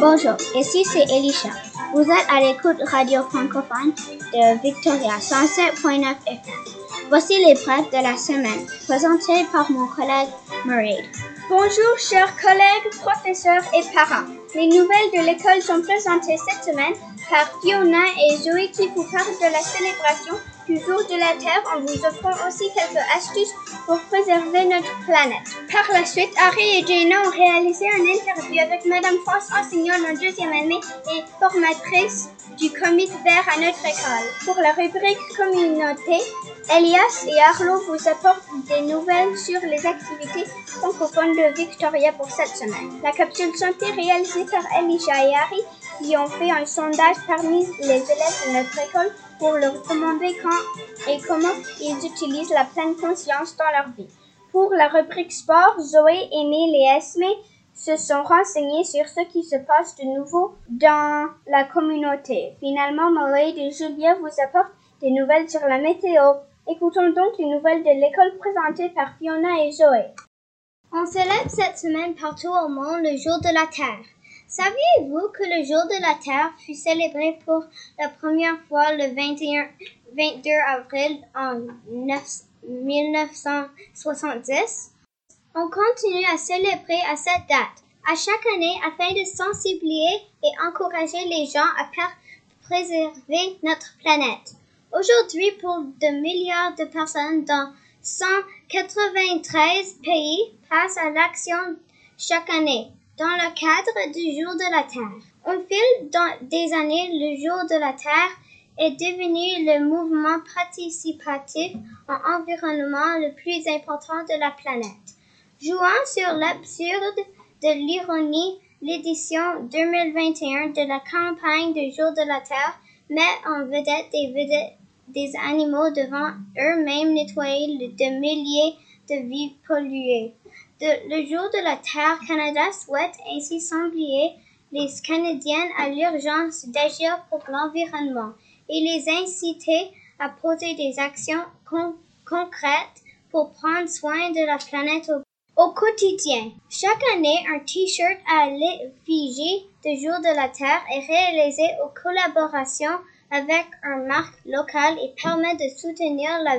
Bonjour, ici c'est Elisha. Vous êtes à l'écoute radio francophone de Victoria 107.9 FM. Voici les brèves de la semaine, présentées par mon collègue Murray. Bonjour chers collègues, professeurs et parents. Les nouvelles de l'école sont présentées cette semaine par Fiona et Zoé qui vous parlent de la célébration du jour de la Terre en vous offrant aussi quelques astuces pour préserver notre planète. Par la suite, Harry et Jane ont réalisé un interview avec Madame France, enseignante en deuxième année et formatrice du comité vert à notre école. Pour la rubrique communauté, Elias et Arlo vous apportent des nouvelles sur les activités francophones de Victoria pour cette semaine. La capsule santé réalisée par Elisha et Harry qui ont fait un sondage parmi les élèves de notre école pour leur demander quand et comment ils utilisent la pleine conscience dans leur vie. Pour la rubrique sport, Zoé, Emile et Esme se sont renseignés sur ce qui se passe de nouveau dans la communauté. Finalement, Marie et Julia vous apportent des nouvelles sur la météo. Écoutons donc les nouvelles de l'école présentées par Fiona et Zoé. On célèbre cette semaine partout au monde le jour de la Terre. Saviez-vous que le jour de la Terre fut célébré pour la première fois le 21, 22 avril en 1970? On continue à célébrer à cette date, à chaque année, afin de sensibiliser et encourager les gens à préserver notre planète. Aujourd'hui, pour de milliards de personnes dans 193 pays passent à l'action chaque année dans le cadre du Jour de la Terre. Au fil des années, le Jour de la Terre est devenu le mouvement participatif en environnement le plus important de la planète. Jouant sur l'absurde de l'ironie, l'édition 2021 de la campagne du Jour de la Terre met en vedette des, animaux devant eux-mêmes nettoyer de milliers de vies polluées le jour de la Terre, Canada souhaite ainsi sensibiliser les Canadiens à l'urgence d'agir pour l'environnement et les inciter à poser des actions concrètes pour prendre soin de la planète au, quotidien. Chaque année, un T-shirt à l'effigie du jour de la Terre est réalisé en collaboration avec une marque locale et permet de soutenir la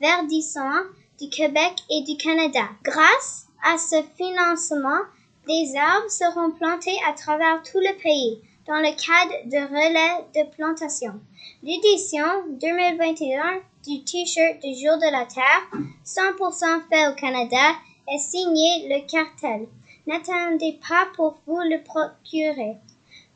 verdissement du Québec et du Canada. Grâce à ce financement, des arbres seront plantés à travers tout le pays dans le cadre de relais de plantation. L'édition 2021 du T-shirt du Jour de la Terre, 100% fait au Canada, est signée le cartel. N'attendez pas pour vous le procurer.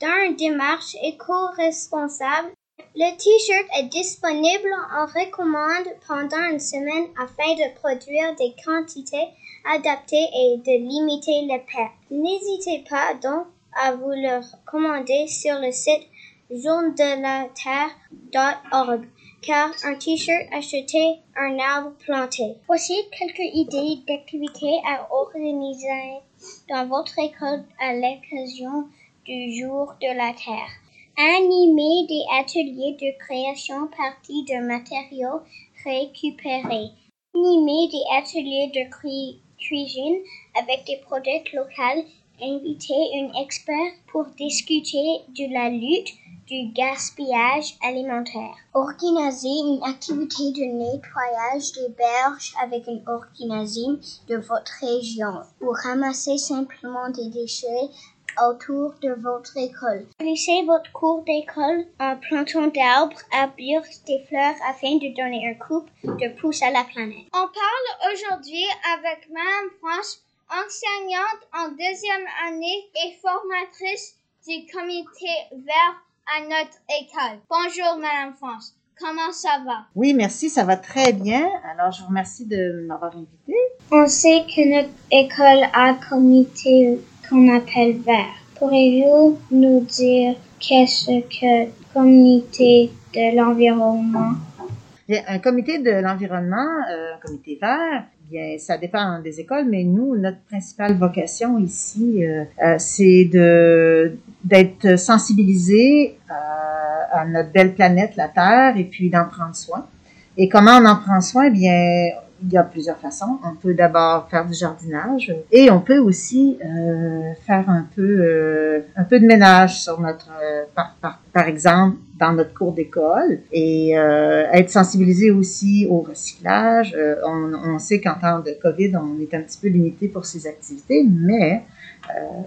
Dans une démarche éco-responsable, le T-shirt est disponible en recommande pendant une semaine afin de produire des quantités adaptées et de limiter les pertes. N'hésitez pas donc à vous le commander sur le site journedelaterre.org car un t-shirt acheté, un arbre planté. Voici quelques idées d'activités à organiser dans votre école à l'occasion du jour de la Terre. Animer des ateliers de création partie de matériaux récupérés. Animer des ateliers de cuisine avec des produits locaux. Inviter un expert pour discuter de la lutte du gaspillage alimentaire. Organiser une activité de nettoyage des berges avec un organisme de votre région ou ramasser simplement des déchets autour de votre école. Laissez votre cours d'école en plantant d'arbres, arbres, des fleurs afin de donner un coup de pouce à la planète. On parle aujourd'hui avec Madame France, enseignante en deuxième année et formatrice du comité vert à notre école. Bonjour Madame France. Comment ça va? Oui, merci, ça va très bien. Alors, je vous remercie de m'avoir invité. On sait que notre école a un comité qu'on appelle vert. Pourriez-vous nous dire qu'est-ce que comité de l'environnement? Un comité de l'environnement, euh, un comité vert, bien, ça dépend des écoles, mais nous, notre principale vocation ici, euh, euh, c'est d'être sensibilisé à notre belle planète, la Terre, et puis d'en prendre soin. Et comment on en prend soin? Bien, il y a plusieurs façons. On peut d'abord faire du jardinage et on peut aussi euh, faire un peu, euh, un peu de ménage sur notre, euh, par, exemple, dans notre cours d'école et euh, être sensibilisé aussi au recyclage. Euh, on, on, sait qu'en temps de COVID, on est un petit peu limité pour ces activités, mais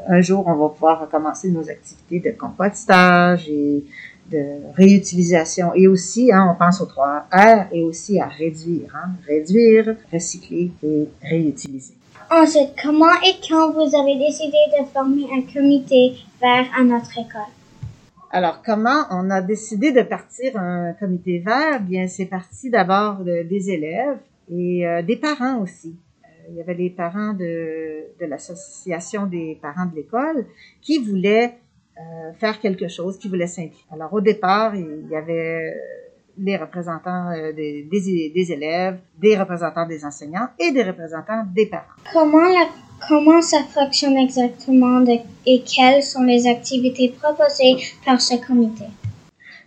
un jour, on va pouvoir recommencer nos activités de compostage et de réutilisation. Et aussi, hein, on pense aux trois R et aussi à réduire. Hein, réduire, recycler et réutiliser. Ensuite, comment et quand vous avez décidé de former un comité vert à notre école? Alors, comment on a décidé de partir un comité vert? Bien, c'est parti d'abord de, des élèves et euh, des parents aussi. Euh, il y avait les parents de, de l'association des parents de l'école qui voulaient euh, faire quelque chose, qui voulaient s'impliquer. Alors, au départ, il y avait les représentants euh, des, des, des, élèves, des représentants des enseignants et des représentants des parents. Comment, la, comment ça fonctionne exactement de, et quelles sont les activités proposées par ce comité?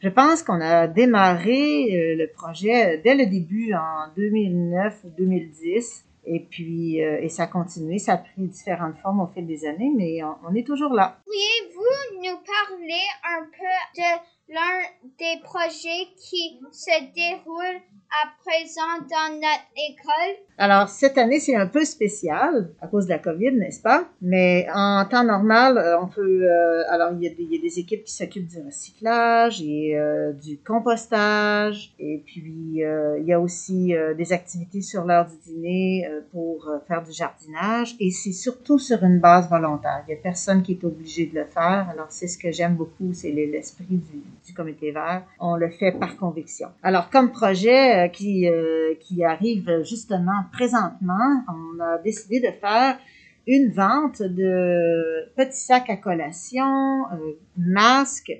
Je pense qu'on a démarré euh, le projet dès le début en 2009 ou 2010 et puis euh, et ça a continué, ça a pris différentes formes au fil des années, mais on, on est toujours là. Pourriez-vous nous parler un peu de l'un des projets qui se déroule à présent dans notre école? Alors, cette année, c'est un peu spécial à cause de la COVID, n'est-ce pas? Mais en temps normal, euh, on peut... Euh, alors, il y, a des, équipes qui s'occupent du recyclage et euh, du compostage. Et puis, euh, il y a aussi des activités sur l'heure du dîner pour faire du jardinage. Et c'est surtout sur une base volontaire. Il n'y a personne qui est obligé de le faire. Alors, c'est ce que j'aime beaucoup, c'est l'esprit du, du comité vert. On le fait par conviction. Alors, comme projet qui, euh, qui arrive justement présentement, on a décidé de faire une vente de petits sacs à collation, euh, masques,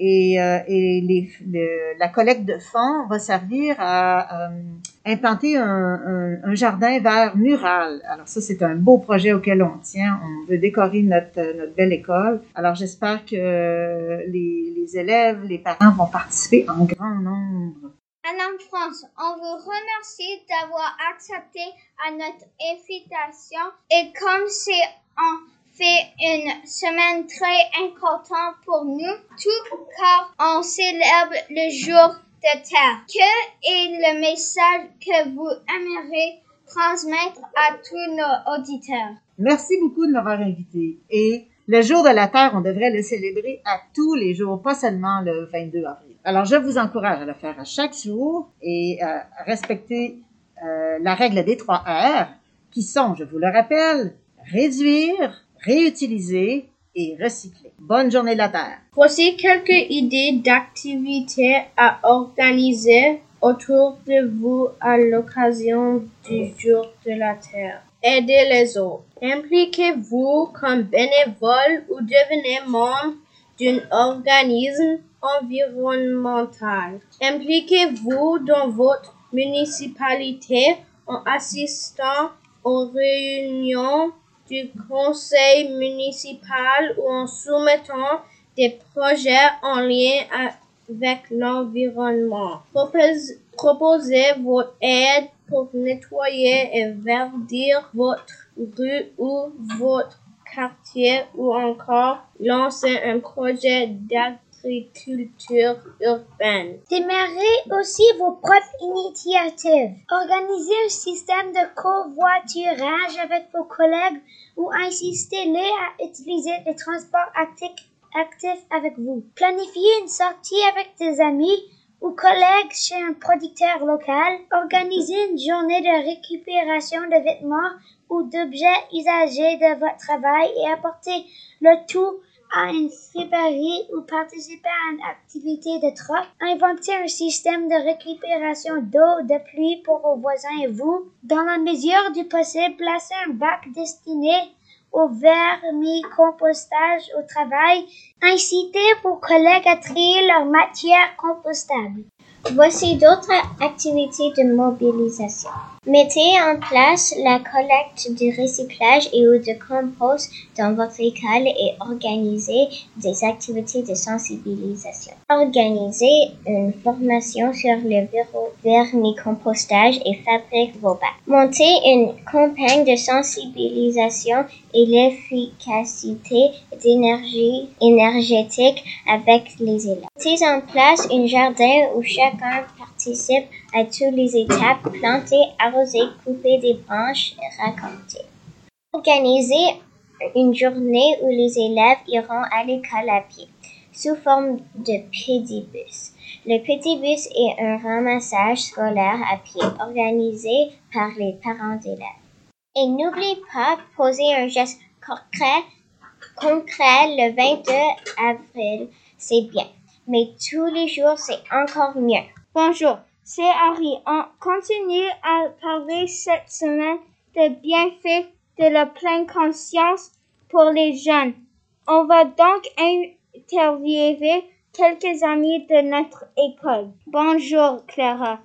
et, euh, la collecte de fonds va servir à euh, implanter un, jardin vert mural. Alors ça, c'est un beau projet auquel on tient. On veut décorer notre, belle école. Alors j'espère que les élèves, les parents vont participer en grand nombre. Madame France, on vous remercie d'avoir accepté à notre invitation et comme c'est en fait une semaine très importante pour nous, tout car on célèbre le jour de terre. Que est le message que vous aimeriez transmettre à tous nos auditeurs? Merci beaucoup de m'avoir invité. Et le jour de la Terre, on devrait le célébrer à tous les jours, pas seulement le 22 avril. Alors, je vous encourage à le faire à chaque jour et à respecter euh, la règle des trois R, qui sont, je vous le rappelle, réduire, réutiliser et recycler. Bonne journée de la Terre. Voici quelques idées d'activités à organiser autour de vous à l'occasion du jour de la Terre. Aidez les autres. Impliquez-vous comme bénévole ou devenez membre d'un organisme environnemental. Impliquez-vous dans votre municipalité en assistant aux réunions du conseil municipal ou en soumettant des projets en lien avec l'environnement. Proposez, votre aide pour nettoyer et verdir votre rue ou votre quartier ou encore lancer un projet d'agriculture urbaine. Démarrez aussi vos propres initiatives. Organisez un système de covoiturage avec vos collègues ou insistez-les à utiliser les transports actifs actifs avec vous. Planifiez une sortie avec des amis ou collègues chez un producteur local. Organisez une journée de récupération de vêtements ou d'objets usagés de votre travail et apportez le tout à une friperie ou participez à une activité de troc. Inventez un système de récupération d'eau de pluie pour vos voisins et vous. Dans la mesure du possible, placez un bac destiné au vermicompostage au travail. Incitez vos collègues à trier leur matière compostable. Voici d'autres activités de mobilisation. Mettez en place la collecte du recyclage et ou de compost dans votre école et organisez des activités de sensibilisation. Organisez une formation sur le vermicompostage et fabrique vos bacs. Montez une campagne de sensibilisation et l'efficacité d'énergie énergétique avec les élèves. Mettez en place un jardin où chacun participe à toutes les étapes, planter, arroser, couper des branches raconter. Organisez une journée où les élèves iront à l'école à pied, sous forme de pédibus. Le pédibus est un ramassage scolaire à pied organisé par les parents d'élèves. Et n'oubliez pas poser un geste concret, concret le 22 avril, c'est bien. Mais tous les jours, c'est encore mieux. Bonjour, c'est Harry. On continue à parler cette semaine des bienfaits de la pleine conscience pour les jeunes. On va donc interviewer quelques amis de notre école. Bonjour Clara.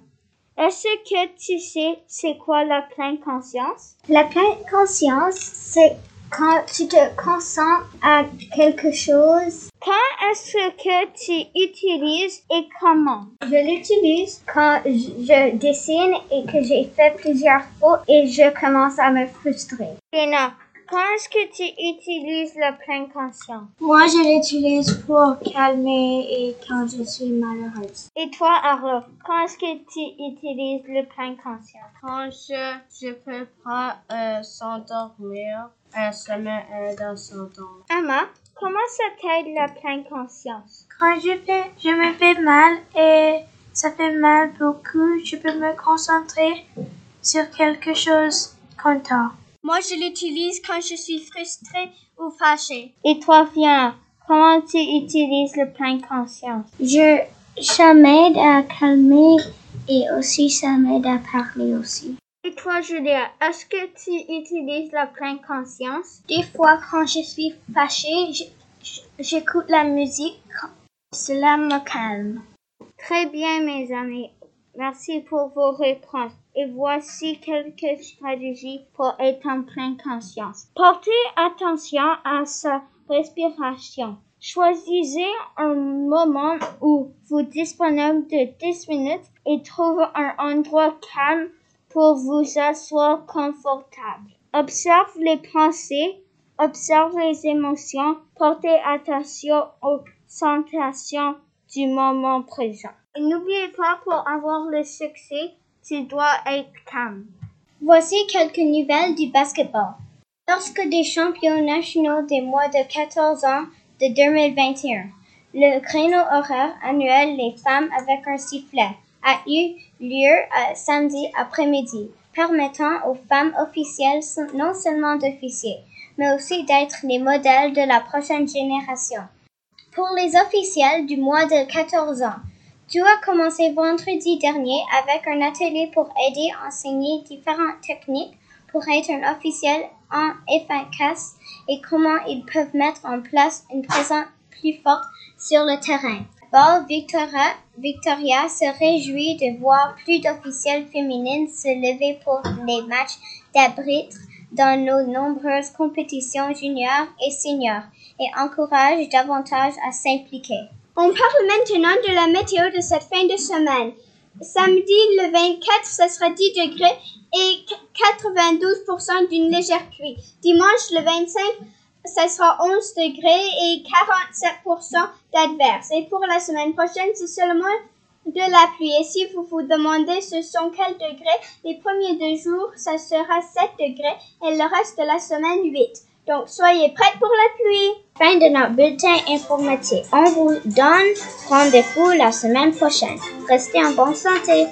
Est-ce que tu sais c'est quoi la pleine conscience? La pleine conscience, c'est quand tu te concentres à quelque chose. Quand est-ce que tu utilises et comment? Je l'utilise quand je dessine et que j'ai fait plusieurs fois et je commence à me frustrer. Quand est-ce que tu utilises la pleine conscience? Moi, je l'utilise pour calmer et quand je suis malheureuse. Et toi, Arlo, quand est-ce que tu utilises la pleine conscience? Quand je, je peux pas euh, s'endormir, euh, ça m'aide à s'endormir. Emma, comment ça t'aide la pleine conscience? Quand je, fais, je me fais mal et ça fait mal beaucoup, je peux me concentrer sur quelque chose content. Moi, je l'utilise quand je suis frustrée ou fâchée. Et toi, Fiona, comment tu utilises le plein conscience? Je, ça m'aide à calmer et aussi ça m'aide à parler aussi. Et toi, Julia, est-ce que tu utilises la pleine conscience? Des fois, quand je suis fâchée, j'écoute la musique. Cela me calme. Très bien, mes amis. Merci pour vos réponses. Et voici quelques stratégies pour être en pleine conscience. Portez attention à sa respiration. Choisissez un moment où vous disponible de 10 minutes et trouvez un endroit calme pour vous asseoir confortable. Observe les pensées, observe les émotions, portez attention aux sensations du moment présent. N'oubliez pas, pour avoir le succès, tu dois être calme. Voici quelques nouvelles du basketball. Lorsque des champions nationaux des mois de 14 ans de 2021, le créneau horaire annuel Les femmes avec un sifflet a eu lieu samedi après-midi, permettant aux femmes officielles non seulement d'officier, mais aussi d'être les modèles de la prochaine génération. Pour les officiels du mois de 14 ans, tout a commencé vendredi dernier avec un atelier pour aider à enseigner différentes techniques pour être un officiel en efficace et comment ils peuvent mettre en place une présence plus forte sur le terrain. Ball Victoria, se réjouit de voir plus d'officiels féminines se lever pour les matchs d'arbitre dans nos nombreuses compétitions juniors et seniors et encourage davantage à s'impliquer. On parle maintenant de la météo de cette fin de semaine. Samedi le 24, ce sera 10 degrés et 92% d'une légère pluie. Dimanche le 25, ce sera 11 degrés et 47% d'adverse. Et pour la semaine prochaine, c'est seulement de la pluie. Et si vous vous demandez ce sont quels degrés, les premiers deux jours, ça sera 7 degrés et le reste de la semaine 8. Donc, soyez prêts pour la pluie. Fin de notre bulletin informatique. On vous donne rendez-vous la semaine prochaine. Restez en bonne santé.